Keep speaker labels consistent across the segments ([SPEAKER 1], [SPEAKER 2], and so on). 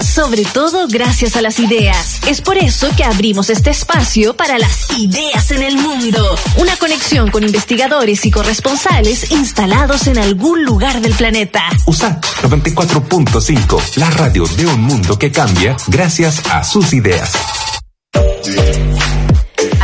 [SPEAKER 1] sobre todo gracias a las ideas. Es por eso que abrimos este espacio para las ideas en el mundo. Una conexión con investigadores y corresponsales instalados en algún lugar del planeta.
[SPEAKER 2] USA 94.5, la radio de un mundo que cambia gracias a sus ideas.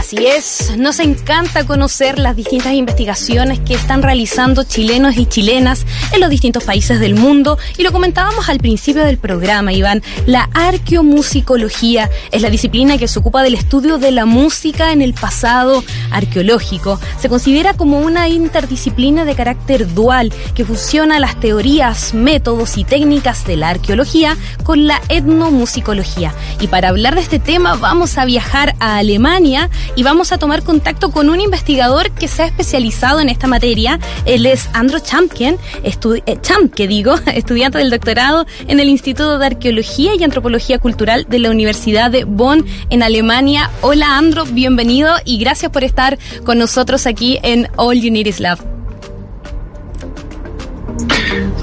[SPEAKER 3] Así es, nos encanta conocer las distintas investigaciones que están realizando chilenos y chilenas en los distintos países del mundo y lo comentábamos al principio del programa, Iván. La arqueomusicología es la disciplina que se ocupa del estudio de la música en el pasado arqueológico. Se considera como una interdisciplina de carácter dual que fusiona las teorías, métodos y técnicas de la arqueología con la etnomusicología. Y para hablar de este tema vamos a viajar a Alemania y vamos a tomar contacto con un investigador que se ha especializado en esta materia. Él es Andro Champken, eh, Champke, digo, estudiante del doctorado en el Instituto de Arqueología y Antropología Cultural de la Universidad de Bonn en Alemania. Hola Andro, bienvenido y gracias por estar con nosotros aquí en All You Need Is Love.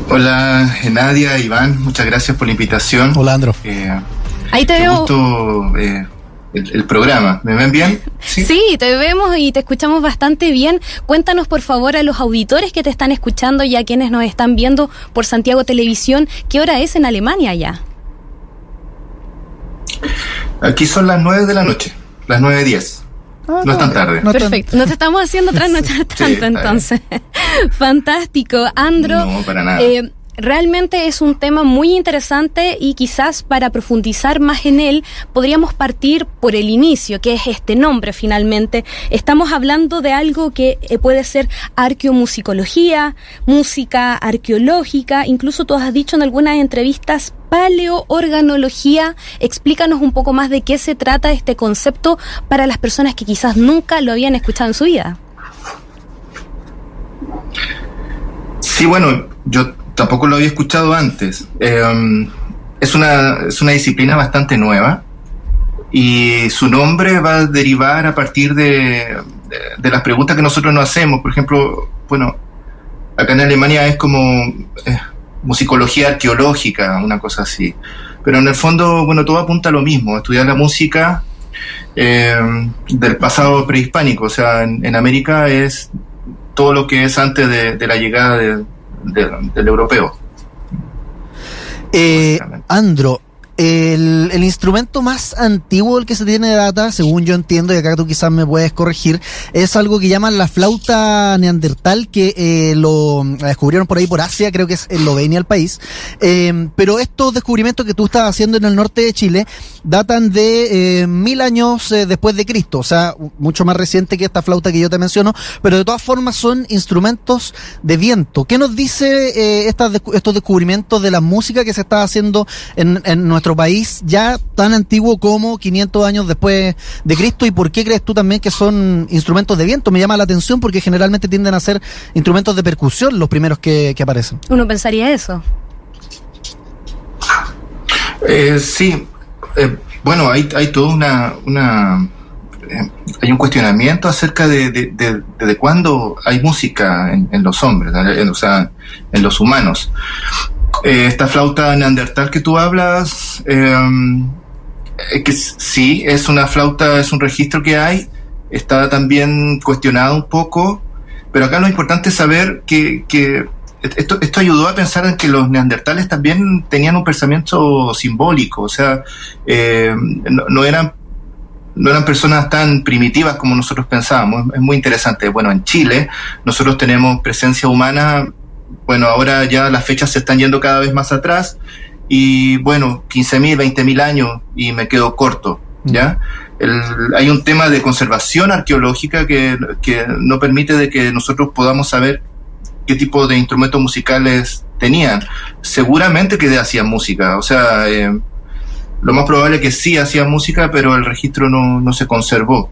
[SPEAKER 4] Hola Nadia, Iván, muchas gracias por la invitación.
[SPEAKER 5] Hola Andro.
[SPEAKER 3] Eh, Ahí te veo.
[SPEAKER 4] Gusto, eh, el, programa. ¿Me ven bien?
[SPEAKER 3] ¿Sí? te vemos y te escuchamos bastante bien. Cuéntanos, por favor, a los auditores que te están escuchando y a quienes nos están viendo por Santiago Televisión, ¿qué hora es en Alemania ya?
[SPEAKER 4] Aquí son las 9 de la noche, las 9.10. Ah, no, es tan tarde.
[SPEAKER 3] Perfecto. Nos estamos haciendo trasnochar tanto entonces. Fantástico. Andro.
[SPEAKER 4] No, para nada.
[SPEAKER 3] Eh, realmente es un tema muy interesante y quizás para profundizar más en él podríamos partir por el inicio, que es este nombre finalmente. Estamos hablando de algo que eh, puede ser arqueomusicología, música arqueológica, incluso tú has dicho en algunas entrevistas paleoorganología. Explícanos un poco más de qué se trata este concepto para las personas que quizás nunca lo habían escuchado en su vida.
[SPEAKER 4] Sí, bueno, yo tampoco lo había escuchado antes. Em, es, una, es una disciplina bastante nueva y su nombre va a derivar a partir de, de, las preguntas que nosotros nos hacemos. Por ejemplo, bueno, acá en Alemania es como eh, musicología arqueológica, una cosa así. Pero en el fondo, bueno, todo apunta a lo mismo, estudiar la música em, del pasado prehispánico. O sea, en, América es todo lo que es antes de, de la llegada de, del europeo.
[SPEAKER 5] Eh, Andro, el, el, instrumento más antiguo del que se tiene data, según yo entiendo, y acá tú quizás me puedes corregir, es algo que llaman la flauta neandertal, que eh, lo descubrieron por ahí por Asia, creo que es Eslovenia el país. Eh, pero estos descubrimientos que tú estás haciendo en el norte de Chile datan de eh, mil años eh, después de Cristo, o sea, mucho más reciente que esta flauta que yo te menciono, pero de todas formas son instrumentos de viento. ¿Qué nos dice eh, estas, estos descubrimientos de la música que se está haciendo en, en país ya tan antiguo como 500 años después de Cristo y por qué crees tú también que son instrumentos de viento? Me llama la atención porque generalmente tienden a ser instrumentos de percusión los primeros que, aparecen.
[SPEAKER 3] Uno pensaría eso.
[SPEAKER 4] Eh, sí, eh, bueno, hay, hay toda una... una eh, hay un cuestionamiento acerca de, de, de, cuándo hay música en, en los hombres, o sea, en los humanos. Eh, esta flauta neandertal que tú hablas, em, eh, que sí, es una flauta, es un registro que hay, está también cuestionado un poco, pero acá lo importante es saber que, esto, ayudó a pensar en que los neandertales también tenían un pensamiento simbólico, o sea, eh, no, eran no eran personas tan primitivas como nosotros pensábamos. Es muy interesante. Bueno, en Chile nosotros tenemos presencia humana bueno, ahora ya las fechas se están yendo cada vez más atrás y bueno, 15.000, 20.000 años y me quedo corto, ¿ya? hay un tema de conservación arqueológica que, que, no permite de que nosotros podamos saber qué tipo de instrumentos musicales tenían. Seguramente que hacían música, o sea, eh, lo más probable es que sí hacían música, pero el registro no, no se conservó.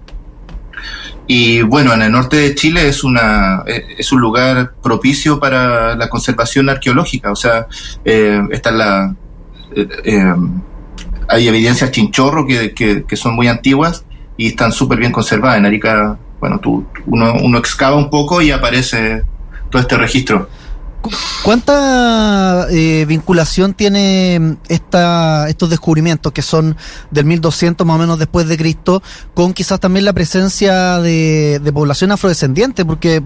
[SPEAKER 4] Y bueno, en el norte de Chile es, una, eh, es un lugar propicio para la conservación arqueológica. O sea, eh, está la, eh, eh, hay evidencias chinchorro que, que, son muy antiguas y están súper bien conservadas. En Arica, bueno, tú, uno, uno excava un poco y aparece todo este registro.
[SPEAKER 5] ¿Cuánta eh, vinculación tiene esta, estos descubrimientos que son del 1200 más o menos después de Cristo con quizás también la presencia de, de población afrodescendiente? Porque eh,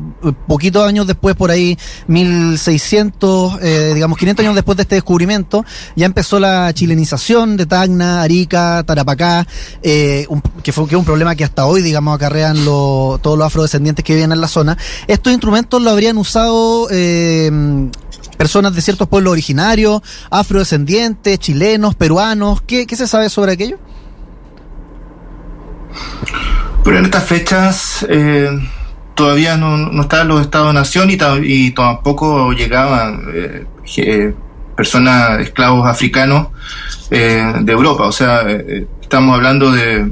[SPEAKER 5] poquitos años después, por ahí 1600, eh, digamos 500 años después de este descubrimiento, ya empezó la chilenización de Tacna, Arica, Tarapacá, eh, un, que fue que un problema que hasta hoy, digamos, acarrean lo, todos los afrodescendientes que viven en la zona. Estos instrumentos lo habrían usado eh, personas de ciertos pueblos originarios, afrodescendientes, chilenos, peruanos. ¿Qué, se sabe sobre aquello?
[SPEAKER 4] Pero en estas fechas eh, todavía no, no estaban los estados-nación y, y, tampoco llegaban eh, eh, personas, esclavos africanos de Europa. O sea, estamos hablando de,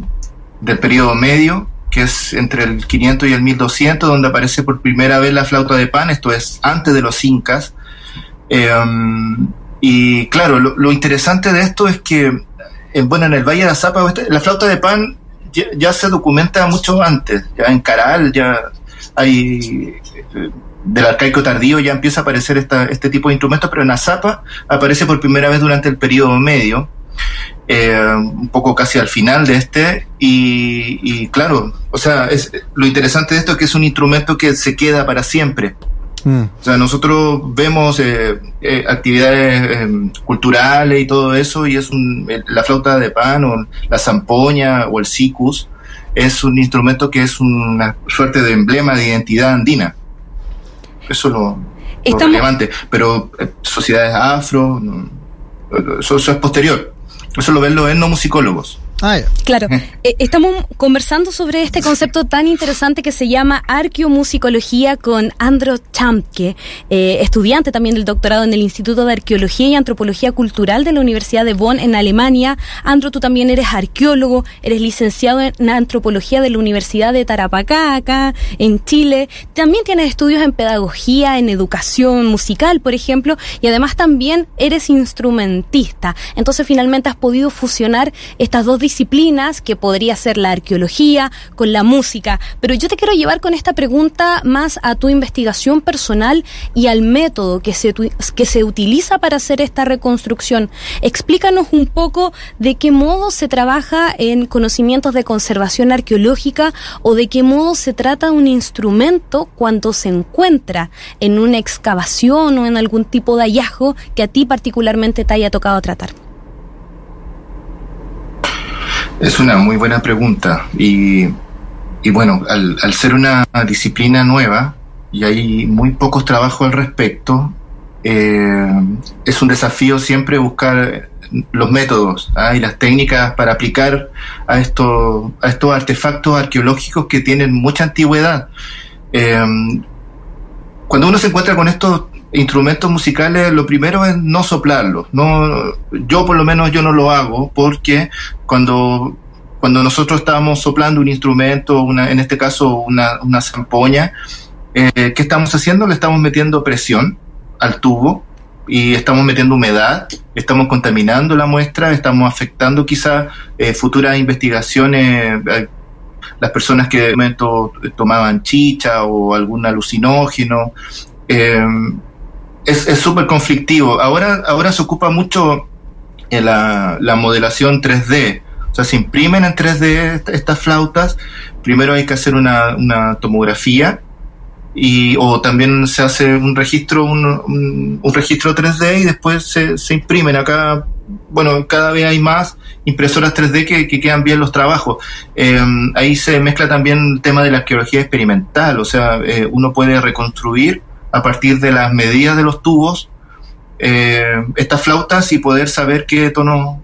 [SPEAKER 4] del periodo medio, que es entre el 500 y el 1200, donde aparece por primera vez la flauta de pan, esto es antes de los incas. Eh, y claro, lo, interesante de esto es que, eh, bueno, en el Valle de Azapa, la flauta de pan ya, ya, se documenta mucho antes, ya en Caral, ya hay, eh, del arcaico tardío ya empieza a aparecer esta, este tipo de instrumentos, pero en Azapa aparece por primera vez durante el periodo medio, eh, un poco casi al final de este, y, y, claro, o sea, es, lo interesante de esto es que es un instrumento que se queda para siempre. Mm. O sea, nosotros vemos eh, eh, actividades eh, culturales y todo eso, y es un, la flauta de pan o la zampoña o el sicus es un instrumento que es una suerte de emblema de identidad andina. Eso es lo, lo relevante. Pero eh, sociedades afro, eso, es posterior. Eso lo ven los etnomusicólogos.
[SPEAKER 3] Ah, yeah. Claro, eh, estamos conversando sobre este concepto tan interesante que se llama arqueomusicología con Andro Champke, eh, estudiante también del doctorado en el Instituto de Arqueología y Antropología Cultural de la Universidad de Bonn en Alemania. Andro, tú también eres arqueólogo, eres licenciado en Antropología de la Universidad de Tarapacá, acá en Chile. También tienes estudios en pedagogía, en educación musical, por ejemplo, y además también eres instrumentista. Entonces finalmente has podido fusionar estas dos disciplinas, que podría ser la arqueología, con la música. Pero yo te quiero llevar con esta pregunta más a tu investigación personal y al método que se, que se utiliza para hacer esta reconstrucción. Explícanos un poco de qué modo se trabaja en conocimientos de conservación arqueológica o de qué modo se trata un instrumento cuando se encuentra en una excavación o en algún tipo de hallazgo que a ti particularmente te haya tocado tratar.
[SPEAKER 4] Es una muy buena pregunta y, y bueno, al, al, ser una disciplina nueva y hay muy pocos trabajos al respecto, eh, es un desafío siempre buscar los métodos ¿ah? y las técnicas para aplicar a, esto, a estos artefactos arqueológicos que tienen mucha antigüedad. Eh, cuando uno se encuentra con estos instrumentos musicales, lo primero es no soplarlos. No, yo por lo menos yo no lo hago porque cuando, cuando nosotros estábamos soplando un instrumento, una, en este caso una, una zampoña, eh, ¿qué estamos haciendo? Le estamos metiendo presión al tubo y estamos metiendo humedad, estamos contaminando la muestra, estamos afectando quizás eh, futuras investigaciones. Eh, las personas que de momento tomaban chicha o algún alucinógeno, eh, es súper conflictivo. Ahora, ahora se ocupa mucho en la, la, modelación 3D. O sea, se imprimen en 3D estas flautas. Primero hay que hacer una, una tomografía y o también se hace un registro un, un, registro 3D y después se, se, imprimen acá bueno cada vez hay más impresoras 3D que, que quedan bien los trabajos eh, ahí se mezcla también el tema de la arqueología experimental o sea eh, uno puede reconstruir a partir de las medidas de los tubos eh, estas flautas y poder saber qué tonos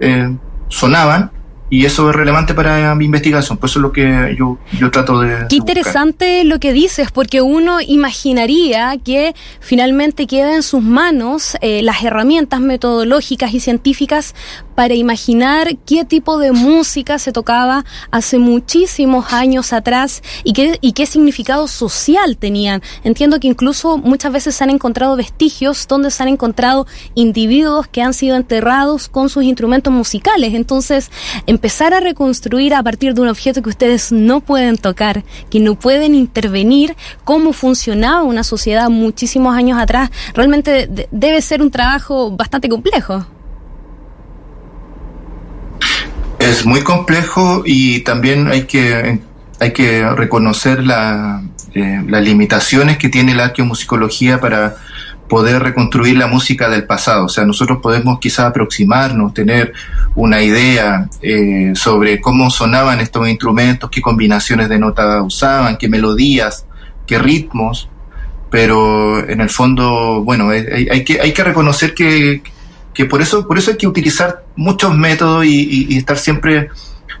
[SPEAKER 4] eh, sonaban y eso es relevante para mi investigación, por eso es lo que yo, yo trato de...
[SPEAKER 3] Qué interesante lo que dices, porque uno imaginaría que finalmente queda en sus manos eh, las herramientas metodológicas y científicas para imaginar qué tipo de música se tocaba hace muchísimos años atrás y qué, y qué significado social tenían. Entiendo que incluso muchas veces se han encontrado vestigios donde se han encontrado individuos que han sido enterrados con sus instrumentos musicales. Entonces, en empezar a reconstruir a partir de un objeto que ustedes no pueden tocar, que no pueden intervenir, cómo funcionaba una sociedad muchísimos años atrás, realmente debe ser un trabajo bastante complejo.
[SPEAKER 4] Es muy complejo y también hay que, hay que reconocer la, eh, las limitaciones que tiene la arqueomusicología para poder reconstruir la música del pasado. O sea, nosotros podemos quizás aproximarnos, tener una idea eh, sobre cómo sonaban estos instrumentos, qué combinaciones de notas usaban, qué melodías, qué ritmos, pero en el fondo, bueno, hay, que, hay que reconocer que, que, por, eso, por eso hay que utilizar muchos métodos y, estar siempre,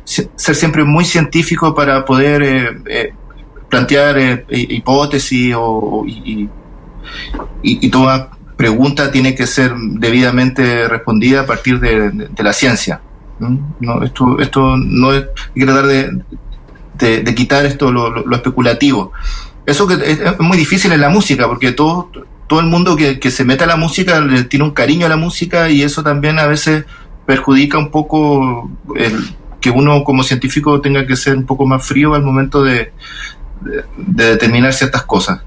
[SPEAKER 4] ser siempre muy científico para poder eh, eh, plantear hipótesis o, y, toda pregunta tiene que ser debidamente respondida a partir de, la ciencia. No, esto, esto no es, hay que tratar de, de, quitar esto lo, especulativo. Eso que es, muy difícil en la música, porque todo, todo el mundo que, que se mete a la música le tiene un cariño a la música y eso también a veces perjudica un poco el, que uno como científico tenga que ser un poco más frío al momento de, de determinar ciertas cosas.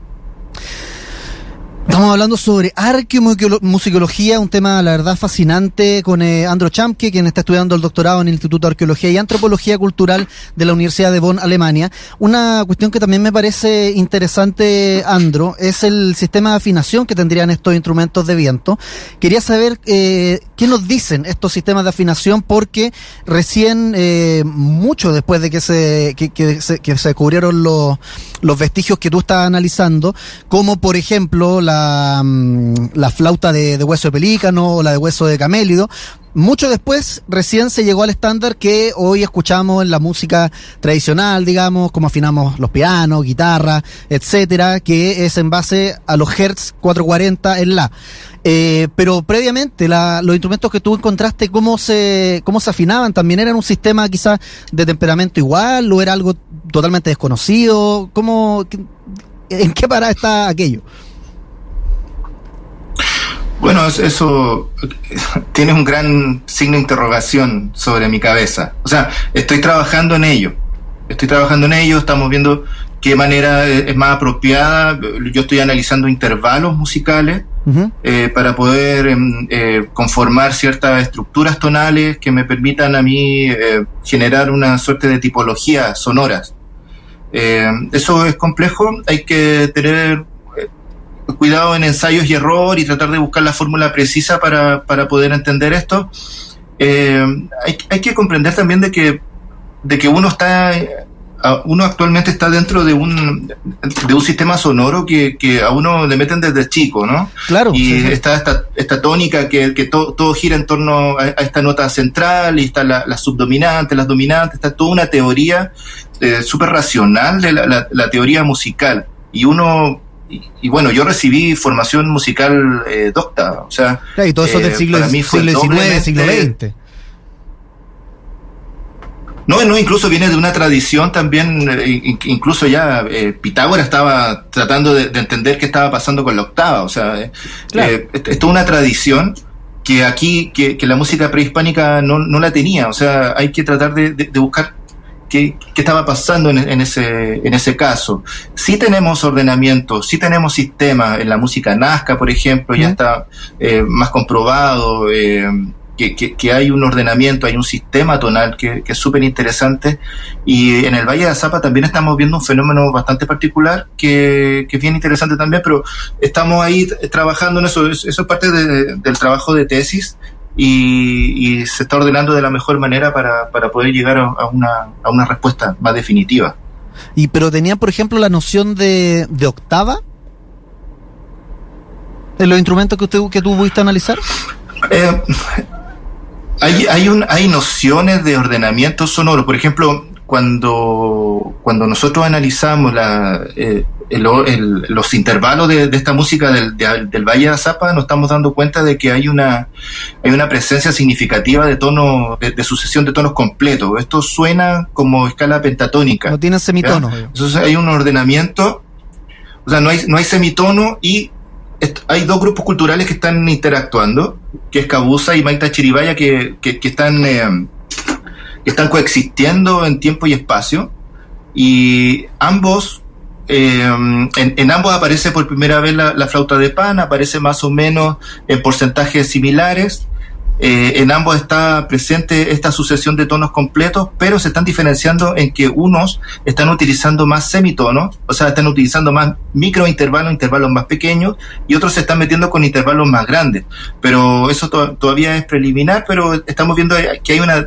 [SPEAKER 5] Estamos hablando sobre arqueomusicología, un tema, la verdad, fascinante con eh, Andro Chamke, quien está estudiando el doctorado en el Instituto de Arqueología y Antropología Cultural de la Universidad de Bonn, Alemania. Una cuestión que también me parece interesante, Andro, es el sistema de afinación que tendrían estos instrumentos de viento. Quería saber eh, qué nos dicen estos sistemas de afinación, porque recién, eh, mucho después de que se, que, se, que se cubrieron los, los vestigios que tú estás analizando, como por ejemplo la Mm, la, flauta de, hueso de pelícano o la de hueso de camélido. Mucho después, recién se llegó al estándar que hoy escuchamos en la música tradicional, digamos, como afinamos los pianos, guitarra, etcétera, que es en base a los Hertz 440 en la. Eh, pero previamente, los instrumentos que tú encontraste, ¿cómo se, ¿cómo se afinaban? ¿También eran un sistema quizás de temperamento igual o era algo totalmente desconocido? ¿Cómo, ¿En qué parada está aquello?
[SPEAKER 4] Bueno, eso tiene un gran signo de interrogación sobre mi cabeza. O sea, estoy trabajando en ello. Estoy trabajando en ello, estamos viendo qué manera es más apropiada. Yo estoy analizando intervalos musicales eh, para poder em, eh, conformar ciertas estructuras tonales que me permitan a mí eh, generar una suerte de tipologías sonoras. eso es complejo, hay que tener cuidado en ensayos y error y tratar de buscar la fórmula precisa para, para poder entender esto. Eh, hay, hay, que comprender también de que, de que uno está uno actualmente está dentro de un de un sistema sonoro que, que a uno le meten desde chico, ¿no?
[SPEAKER 5] Claro.
[SPEAKER 4] Y está esta, esta tónica que, que todo gira en torno a, esta nota central y está la, la subdominante, las dominantes, está toda una teoría eh, súper racional de la, la, teoría musical. Y uno y, bueno, yo recibí formación musical eh, docta, o sea...
[SPEAKER 5] y todo eso del eh, siglo, XIX, siglo XX.
[SPEAKER 4] No, no, incluso viene de una tradición también, eh, incluso ya eh, Pitágoras estaba tratando de, entender qué estaba pasando con la octava, o sea, es, es, una tradición que aquí, que, la música prehispánica no, no, la tenía, o sea, hay que tratar de, de buscar qué, estaba pasando en, ese, en ese caso. Sí tenemos ordenamiento, sí tenemos sistemas, en la música Nazca, por ejemplo, ya está eh, más comprobado. Eh, que, hay un ordenamiento, hay un sistema tonal que, es súper interesante. Y en el Valle de Azapa también estamos viendo un fenómeno bastante particular que, es bien interesante también, pero estamos ahí trabajando en eso. Eso es parte del trabajo de tesis y, se está ordenando de la mejor manera para, poder llegar a, una, a una respuesta más definitiva.
[SPEAKER 5] ¿Y pero tenían, por ejemplo, la noción de, de octava? ¿En los instrumentos que usted que tú pudiste analizar?
[SPEAKER 4] Eh, hay, hay, un, hay nociones de ordenamiento sonoro. Por ejemplo, cuando, cuando nosotros analizamos la, eh, los intervalos de, esta música del, del, Valle de Azapa, nos estamos dando cuenta de que hay una, hay una presencia significativa de tono, de, sucesión de tonos completos. Esto suena como escala pentatónica.
[SPEAKER 5] No tiene semitono.
[SPEAKER 4] Entonces hay un ordenamiento, o sea, no hay, no hay semitono y hay dos grupos culturales que están interactuando, que es Cabusa y Maita Chiribaya, que, que, están... Eh, están coexistiendo en tiempo y espacio y ambos, eh, en, ambos aparece por primera vez la, la, flauta de pan, aparece más o menos en porcentajes similares. Eh, en ambos está presente esta sucesión de tonos completos, pero se están diferenciando en que unos están utilizando más semitonos, o sea, están utilizando más microintervalos, intervalos más pequeños, y otros se están metiendo con intervalos más grandes. Pero eso to todavía es preliminar, pero estamos viendo que hay una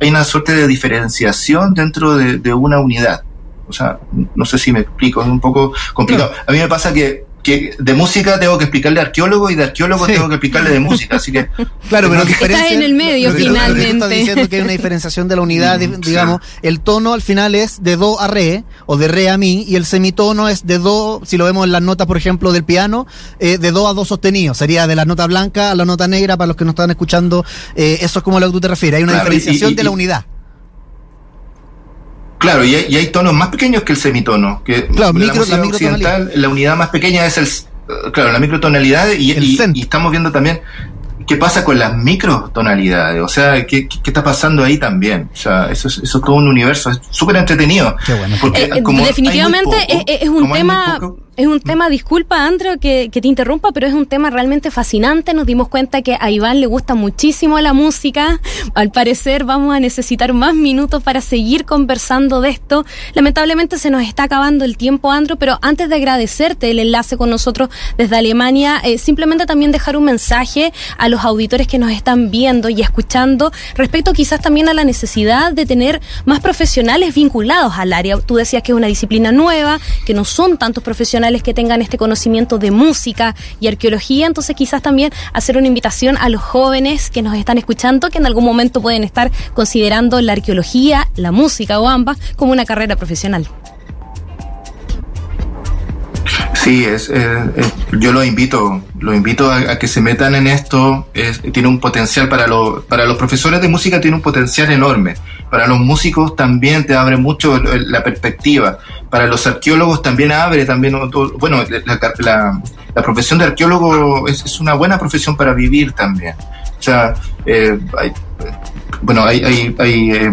[SPEAKER 4] hay una suerte de diferenciación dentro de, de, una unidad. O sea, no sé si me explico, es un poco complicado. A mí me pasa que, que de música tengo que explicarle a arqueólogo y de arqueólogo sí. tengo que explicarle de música, así que...
[SPEAKER 5] Claro, pero
[SPEAKER 3] Está en el medio,
[SPEAKER 5] que,
[SPEAKER 3] finalmente.
[SPEAKER 5] Estás diciendo que hay una diferenciación de la unidad, digamos, el tono al final es de do a re, o de re a mi, y el semitono es de do, si lo vemos en las notas, por ejemplo, del piano, eh, de do a do sostenido, sería de la nota blanca a la nota negra, para los que nos están escuchando, eh, eso es como a lo que tú te refieres, hay una claro, diferenciación y, y, de la unidad.
[SPEAKER 4] Claro, y hay, y hay, tonos más pequeños que el semitono. Que
[SPEAKER 5] claro,
[SPEAKER 4] la
[SPEAKER 5] micro,
[SPEAKER 4] música
[SPEAKER 5] la
[SPEAKER 4] occidental, la unidad más pequeña es el, claro, la microtonalidad y, y, y, estamos viendo también qué pasa con las microtonalidades, o sea, qué, qué, qué está pasando ahí también. O sea, eso es, eso es todo un universo, es súper entretenido.
[SPEAKER 5] Qué bueno.
[SPEAKER 4] Porque
[SPEAKER 3] Eh,
[SPEAKER 4] como
[SPEAKER 3] definitivamente
[SPEAKER 4] poco,
[SPEAKER 3] es, es un tema es un tema, disculpa Andro que, que te interrumpa, pero es un tema realmente fascinante. Nos dimos cuenta que a Iván le gusta muchísimo la música. Al parecer vamos a necesitar más minutos para seguir conversando de esto. Lamentablemente se nos está acabando el tiempo, Andro, pero antes de agradecerte el enlace con nosotros desde Alemania, eh, simplemente también dejar un mensaje a los auditores que nos están viendo y escuchando respecto quizás también a la necesidad de tener más profesionales vinculados al área. Tú decías que es una disciplina nueva, que no son tantos profesionales que tengan este conocimiento de música y arqueología, entonces quizás también hacer una invitación a los jóvenes que nos están escuchando, que en algún momento pueden estar considerando la arqueología, la música o ambas como una carrera profesional.
[SPEAKER 4] Sí, es, eh, eh, yo lo invito, lo invito a, que se metan en esto. Es, tiene un potencial para, lo, para los profesores de música, tiene un potencial enorme. Para los músicos también te abre mucho la perspectiva. Para los arqueólogos también abre, también, bueno, la, la, la profesión de arqueólogo es, es, una buena profesión para vivir también. O sea, eh, hay, bueno, hay, hay, hay eh,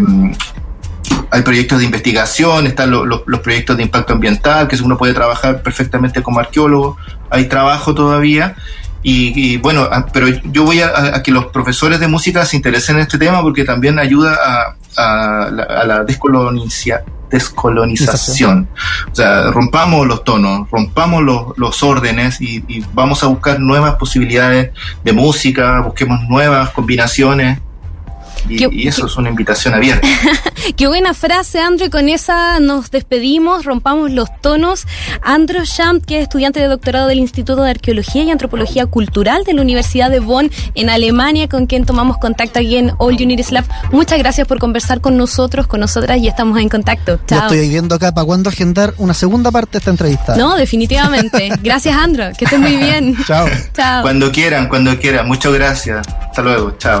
[SPEAKER 4] hay proyectos de investigación, están lo, lo, los proyectos de impacto ambiental, que uno puede trabajar perfectamente como arqueólogo, hay trabajo todavía. Y, y bueno, pero yo voy a, a, que los profesores de música se interesen en este tema porque también ayuda a, a la, a la descolonización descolonización. O sea, rompamos los tonos, rompamos los, los órdenes y, y, vamos a buscar nuevas posibilidades de música, busquemos nuevas combinaciones. Y, ¿Qué, y, eso qué, es una invitación abierta.
[SPEAKER 3] qué buena frase, Andro, y con esa nos despedimos, rompamos los tonos. Andro Champ, que es estudiante de doctorado del Instituto de Arqueología y Antropología Cultural de la Universidad de Bonn en Alemania, con quien tomamos contacto aquí en All Unities Lab. Muchas gracias por conversar con nosotros, con nosotras, y estamos en contacto.
[SPEAKER 5] Chao. Yo estoy viendo acá para cuándo agendar una segunda parte de esta entrevista.
[SPEAKER 3] No, definitivamente. gracias, Andro. Que estés muy bien.
[SPEAKER 5] Chao.
[SPEAKER 3] Chao.
[SPEAKER 4] Cuando quieran, cuando quieran. Muchas gracias. Hasta luego. Chao.